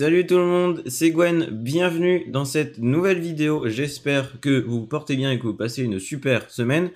Salut tout le monde, c'est Gwen, bienvenue dans cette nouvelle vidéo. J'espère que vous vous portez bien et que vous passez une super semaine.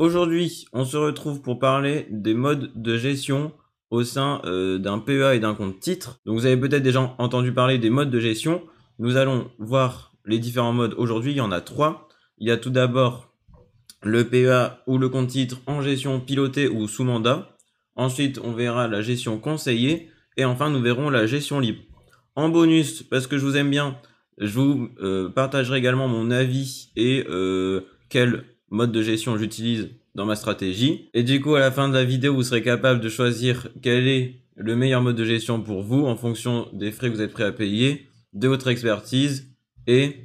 Aujourd'hui, on se retrouve pour parler des modes de gestion au sein euh, d'un PEA et d'un compte titre. Donc vous avez peut-être déjà entendu parler des modes de gestion. Nous allons voir les différents modes aujourd'hui, il y en a trois. Il y a tout d'abord le PEA ou le compte titre en gestion pilotée ou sous mandat. Ensuite, on verra la gestion conseillée. Et enfin, nous verrons la gestion libre. En bonus, parce que je vous aime bien, je vous euh, partagerai également mon avis et euh, quel mode de gestion j'utilise dans ma stratégie. Et du coup, à la fin de la vidéo, vous serez capable de choisir quel est le meilleur mode de gestion pour vous en fonction des frais que vous êtes prêt à payer, de votre expertise et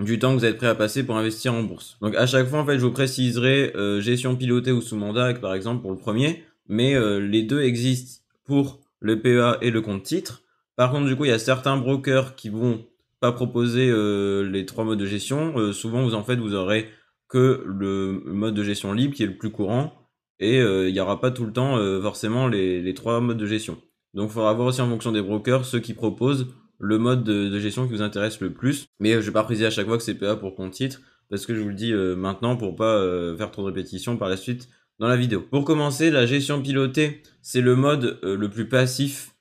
du temps que vous êtes prêt à passer pour investir en bourse. Donc à chaque fois, en fait, je vous préciserai euh, gestion pilotée ou sous mandat, par exemple pour le premier, mais les deux existent pour le PEA et le compte titre. Par contre, du coup, il y a certains brokers qui vont pas proposer euh, les trois modes de gestion. Euh, souvent, vous en fait, vous aurez que le mode de gestion libre qui est le plus courant et euh, il n'y aura pas tout le temps forcément les, trois modes de gestion. Donc, il faudra voir aussi en fonction des brokers ceux qui proposent le mode de, gestion qui vous intéresse le plus. Mais je vais pas préciser à chaque fois que c'est PA pour compte titre parce que je vous le dis maintenant pour pas faire trop de répétitions par la suite dans la vidéo. Pour commencer, la gestion pilotée, c'est le mode le plus passif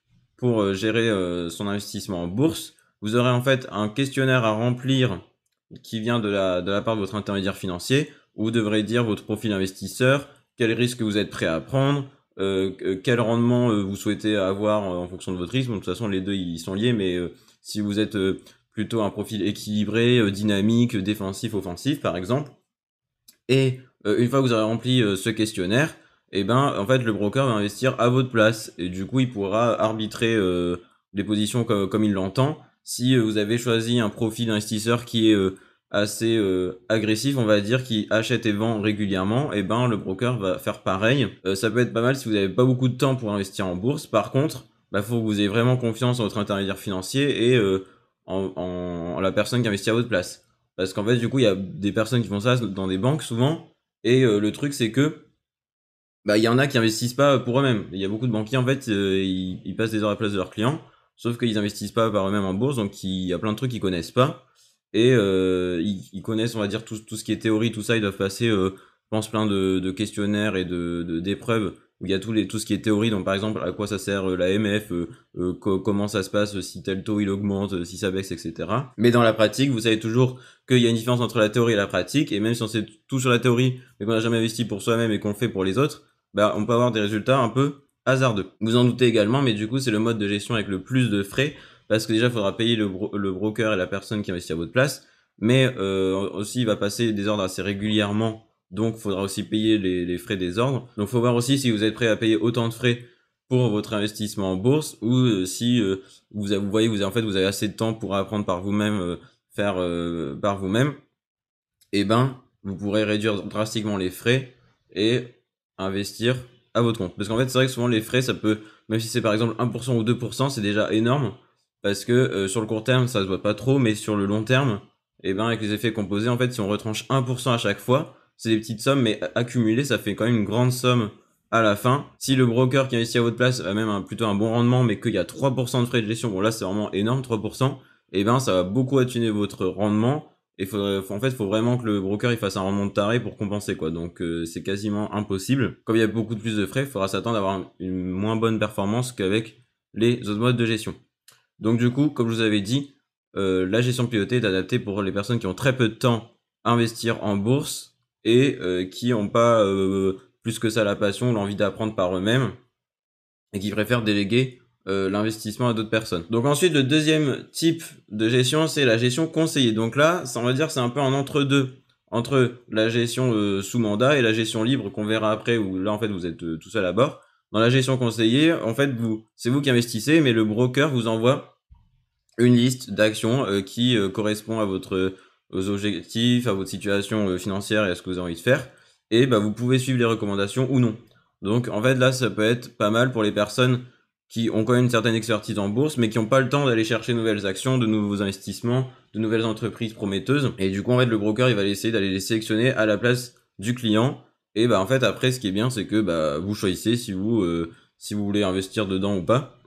pour euh, gérer euh, son investissement en bourse. Vous aurez en fait un questionnaire à remplir qui vient de la, part de votre intermédiaire financier, où vous devrez dire votre profil investisseur, quels risques vous êtes prêt à prendre, euh, quel rendement vous souhaitez avoir en fonction de votre risque. de toute façon, les deux ils sont liés, mais si vous êtes plutôt un profil équilibré, dynamique, défensif, offensif, par exemple, et une fois que vous aurez rempli ce questionnaire, et eh ben en fait le broker va investir à votre place et du coup il pourra arbitrer euh, les positions comme, il l'entend. Si euh, vous avez choisi un profil d'investisseur qui est euh, assez agressif, on va dire, qui achète et vend régulièrement, et eh ben le broker va faire pareil. ça peut être pas mal si vous n'avez pas beaucoup de temps pour investir en bourse. Par contre, bah faut que vous ayez vraiment confiance en votre intermédiaire financier et en, en, la personne qui investit à votre place. Parce qu'en fait, du coup, il y a des personnes qui font ça dans des banques souvent. Et le truc, c'est que bah il y en a qui investissent pas pour eux-mêmes. Il y a beaucoup de banquiers en fait, euh, ils, passent des heures à la place de leurs clients, sauf qu'ils investissent pas par eux-mêmes en bourse, donc il y a plein de trucs qu'ils connaissent pas et euh, ils, connaissent on va dire tout, tout ce qui est théorie, tout ça, ils doivent passer, euh, je pense plein de, de questionnaires et de d'épreuves où il y a tout les tout ce qui est théorie, donc par exemple à quoi ça sert euh, la MF, comment ça se passe si tel taux il augmente, si ça baisse, etc. Mais dans la pratique, vous savez toujours qu'il y a une différence entre la théorie et la pratique, et même si on sait tout sur la théorie, mais qu'on n'a jamais investi pour soi-même et qu'on le fait pour les autres, bah, on peut avoir des résultats un peu hasardeux. Vous en doutez également, mais du coup, c'est le mode de gestion avec le plus de frais, parce que déjà, il faudra payer le, broker et la personne qui investit à votre place, mais euh, aussi, il va passer des ordres assez régulièrement, donc il faudra aussi payer les, frais des ordres. Donc, il faut voir aussi si vous êtes prêt à payer autant de frais pour votre investissement en bourse, ou euh, si euh, vous, vous voyez, vous, en fait, vous avez assez de temps pour apprendre par vous-même, faire par vous-même, et eh ben, vous pourrez réduire drastiquement les frais et investir à votre compte. Parce qu'en fait, c'est vrai que souvent les frais, ça peut, même si c'est par exemple 1% ou 2%, c'est déjà énorme. Parce que euh, sur le court terme, ça se voit pas trop, mais sur le long terme, et eh ben avec les effets composés, en fait, si on retranche 1% à chaque fois, c'est des petites sommes, mais accumulées, ça fait quand même une grande somme à la fin. Si le broker qui investit à votre place a même un, plutôt un bon rendement, mais qu'il y a 3% de frais de gestion, bon là c'est vraiment énorme, 3%, et eh ben ça va beaucoup atténuer votre rendement et faudrait, en fait, il faut vraiment que le broker il fasse un rendement de taré pour compenser quoi. Donc euh, c'est quasiment impossible. Comme il y a beaucoup plus de frais, il faudra s'attendre à avoir une moins bonne performance qu'avec les autres modes de gestion. Donc du coup, comme je vous avais dit, euh, la gestion pilotée est adaptée pour les personnes qui ont très peu de temps à investir en bourse et euh, qui n'ont pas plus que ça la passion l'envie d'apprendre par eux-mêmes et qui préfèrent déléguer euh, l'investissement à d'autres personnes. Donc ensuite, le deuxième type de gestion, c'est la gestion conseillée. Donc là, ça, on va dire, c'est un peu un entre-deux entre la gestion euh, sous mandat et la gestion libre qu'on verra après, où là, en fait, vous êtes euh, tout seul à bord. Dans la gestion conseillée, en fait, vous, c'est vous qui investissez, mais le broker vous envoie une liste d'actions qui correspond à votre aux objectifs, à votre situation financière et à ce que vous avez envie de faire. Et bah, vous pouvez suivre les recommandations ou non. Donc en fait là, ça peut être pas mal pour les personnes qui ont quand même une certaine expertise en bourse, mais qui n'ont pas le temps d'aller chercher de nouvelles actions, de nouveaux investissements, de nouvelles entreprises prometteuses. Et du coup, en fait, le broker, il va essayer d'aller les sélectionner à la place du client. Et bah, en fait, après, ce qui est bien, c'est que bah, vous choisissez si vous, euh, si vous voulez investir dedans ou pas.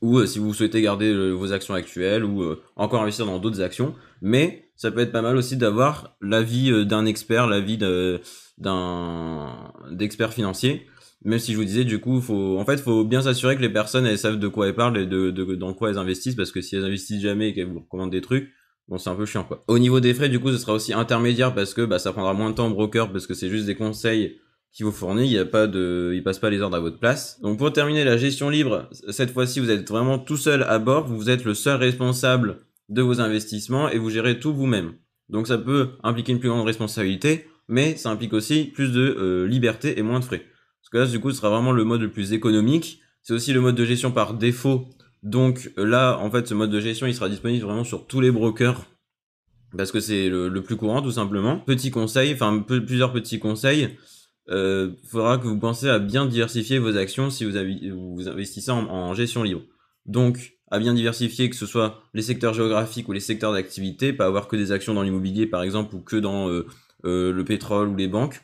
ou si vous souhaitez garder vos actions actuelles ou encore investir dans d'autres actions. Mais ça peut être pas mal aussi d'avoir l'avis d'un expert, l'avis d'un d'expert financier. Même si je vous disais, du coup, faut, en fait, faut bien s'assurer que les personnes, elles savent de quoi elles parlent et de, de dans quoi elles investissent, parce que si elles investissent jamais et qu'elles vous recommandent des trucs, bon, c'est un peu chiant, quoi. Au niveau des frais, du coup, ce sera aussi intermédiaire parce que, bah, ça prendra moins de temps broker parce que c'est juste des conseils qui vous fournit, il y a pas de, il passe pas les ordres à votre place. Donc pour terminer la gestion libre, cette fois-ci vous êtes vraiment tout seul à bord, vous êtes le seul responsable de vos investissements et vous gérez tout vous-même. Donc ça peut impliquer une plus grande responsabilité, mais ça implique aussi plus de euh, liberté et moins de frais. Parce que là, du coup, ce sera vraiment le mode le plus économique. C'est aussi le mode de gestion par défaut. Donc là, en fait, ce mode de gestion, il sera disponible vraiment sur tous les brokers. Parce que c'est le, plus courant, tout simplement. Petit conseil, enfin plusieurs petits conseils. Euh, faudra que vous pensez à bien diversifier vos actions si vous, investissez en, en, gestion libre. Donc, à bien diversifier que ce soit les secteurs géographiques ou les secteurs d'activité, pas avoir que des actions dans l'immobilier par exemple ou que dans euh, euh, le pétrole ou les banques.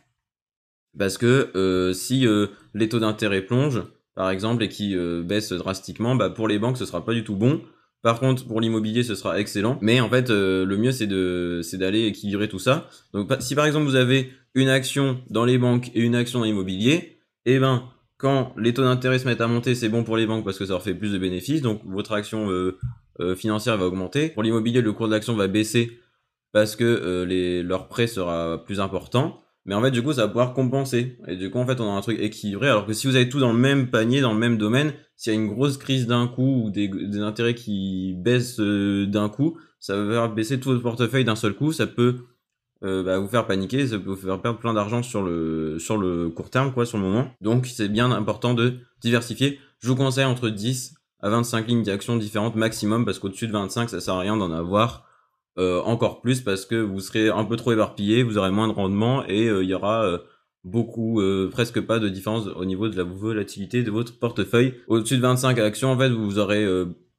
Parce que euh, si euh, les taux d'intérêt plongent, par exemple, et qui euh, baissent drastiquement, bah, pour les banques, ce sera pas du tout bon. Par contre, pour l'immobilier, ce sera excellent. Mais en fait, le mieux, c'est de, c'est d'aller équilibrer tout ça. Donc, si par exemple vous avez une action dans les banques et une action dans l'immobilier, eh ben, quand les taux d'intérêt se mettent à monter, c'est bon pour les banques parce que ça leur fait plus de bénéfices. Donc, votre action financière va augmenter. Pour l'immobilier, le cours de l'action va baisser parce que les, leur prêt sera plus important. Mais en fait, du coup, ça va pouvoir compenser. Et du coup, en fait, on a un truc équilibré. Alors que si vous avez tout dans le même panier, dans le même domaine, s'il y a une grosse crise d'un coup ou des, intérêts qui baissent euh, d'un coup, ça va faire baisser tout votre portefeuille d'un seul coup. Ça peut euh, bah, vous faire paniquer, ça peut vous faire perdre plein d'argent sur le, sur le court terme, quoi, sur le moment. Donc, c'est bien important de diversifier. Je vous conseille entre 10 à 25 lignes d'action différentes maximum parce qu'au-dessus de 25, ça sert à rien d'en avoir euh, encore plus parce que vous serez un peu trop éparpillé, vous aurez moins de rendement et euh, il y aura euh, beaucoup, presque pas de différence au niveau de la volatilité de votre portefeuille. Au-dessus de 25 actions, en fait, vous aurez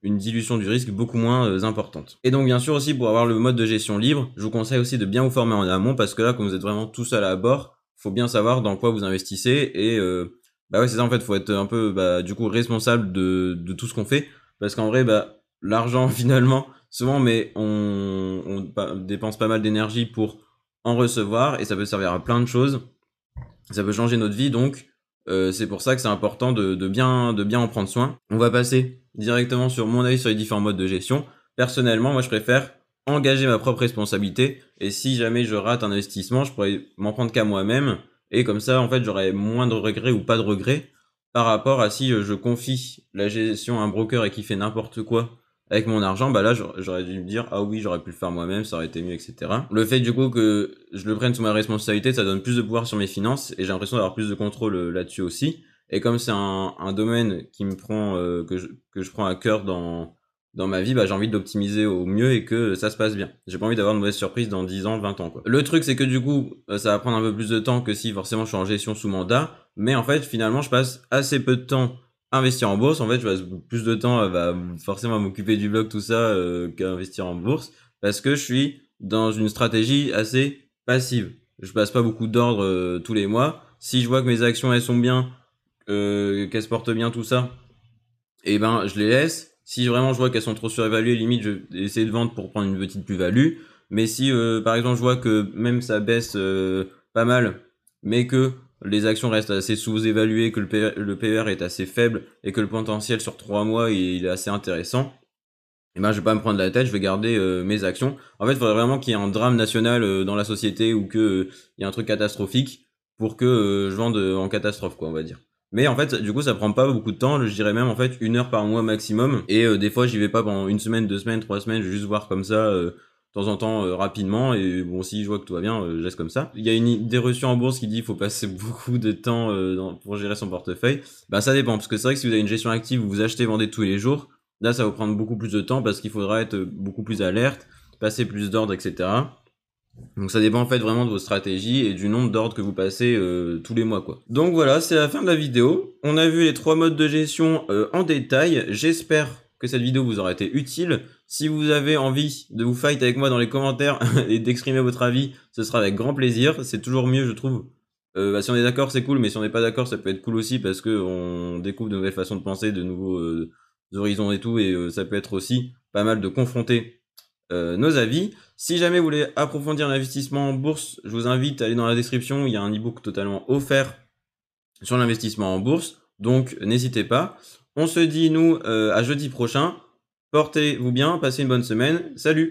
une dilution du risque beaucoup moins importante. Et donc bien sûr aussi pour avoir le mode de gestion libre, je vous conseille aussi de bien vous former en amont parce que là quand vous êtes vraiment tout seul à bord, faut bien savoir dans quoi vous investissez et bah ouais c'est ça en fait, faut être un peu bah, du coup responsable de, de tout ce qu'on fait parce qu'en vrai bah l'argent finalement souvent, mais on, dépense pas mal d'énergie pour en recevoir et ça peut servir à plein de choses. Ça peut changer notre vie, donc euh, c'est pour ça que c'est important de, bien, de bien en prendre soin. On va passer directement sur mon avis sur les différents modes de gestion. Personnellement, moi je préfère engager ma propre responsabilité et si jamais je rate un investissement, je pourrais m'en prendre qu'à moi-même et comme ça en fait j'aurais moins de regrets ou pas de regrets par rapport à si je confie la gestion à un broker et qui fait n'importe quoi avec mon argent, bah là, j'aurais dû me dire, ah oui, j'aurais pu le faire moi-même, ça aurait été mieux, etc. Le fait, du coup, que je le prenne sous ma responsabilité, ça donne plus de pouvoir sur mes finances, et j'ai l'impression d'avoir plus de contrôle euh, là-dessus aussi. Et comme c'est un, un, domaine qui me prend, euh, que, je, que je prends à cœur dans, dans ma vie, bah, j'ai envie d'optimiser au mieux et que ça se passe bien. J'ai pas envie d'avoir de mauvaises surprises dans 10 ans, 20 ans, quoi. Le truc, c'est que du coup, euh, ça va prendre un peu plus de temps que si forcément je suis en gestion sous mandat, mais en fait, finalement, je passe assez peu de temps investir en bourse, en fait, je passe plus de temps à bah, forcément m'occuper du blog, tout ça, euh, qu'à investir en bourse, parce que je suis dans une stratégie assez passive. Je passe pas beaucoup d'ordre euh, tous les mois. Si je vois que mes actions elles sont bien, euh, qu'elles se portent bien, tout ça, et eh ben je les laisse. Si vraiment je vois qu'elles sont trop surévaluées, limite je vais essayer de vendre pour prendre une petite plus-value. Mais si par exemple je vois que même ça baisse pas mal, mais que les actions restent assez sous-évaluées, que le PER, est assez faible et que le potentiel sur trois mois il est assez intéressant, et eh ben je vais pas me prendre la tête, je vais garder euh, mes actions. En fait, il faudrait vraiment qu'il y ait un drame national euh, dans la société ou que euh, y ait un truc catastrophique pour que je vende en catastrophe quoi, on va dire. Mais en fait, du coup, ça prend pas beaucoup de temps. Je dirais même en fait une heure par mois maximum. Et des fois, j'y vais pas pendant une semaine, deux semaines, trois semaines. Juste voir comme ça temps en temps euh, rapidement et bon si je vois que tout va bien euh, je laisse comme ça il y a une idée reçue en bourse qui dit qu'il faut passer beaucoup de temps euh, pour gérer son portefeuille bah ça dépend parce que c'est vrai que si vous avez une gestion active vous achetez vendez tous les jours là ça va vous prendre beaucoup plus de temps parce qu'il faudra être beaucoup plus alerte passer plus d'ordres etc donc ça dépend en fait vraiment de vos stratégies et du nombre d'ordres que vous passez tous les mois quoi. Donc voilà, c'est la fin de la vidéo. On a vu les trois modes de gestion en détail. J'espère que cette vidéo vous aura été utile. Si vous avez envie de vous fight avec moi dans les commentaires et d'exprimer votre avis, ce sera avec grand plaisir. C'est toujours mieux, je trouve. Euh, bah, si on est d'accord, c'est cool, mais si on n'est pas d'accord, ça peut être cool aussi parce que on découvre de nouvelles façons de penser, de nouveaux, euh, horizons et tout, et ça peut être aussi pas mal de confronter nos avis. Si jamais vous voulez approfondir l'investissement en bourse, je vous invite à aller dans la description, il y a un ebook totalement offert sur l'investissement en bourse, donc n'hésitez pas. On se dit, nous, à jeudi prochain. Portez-vous bien, passez une bonne semaine. Salut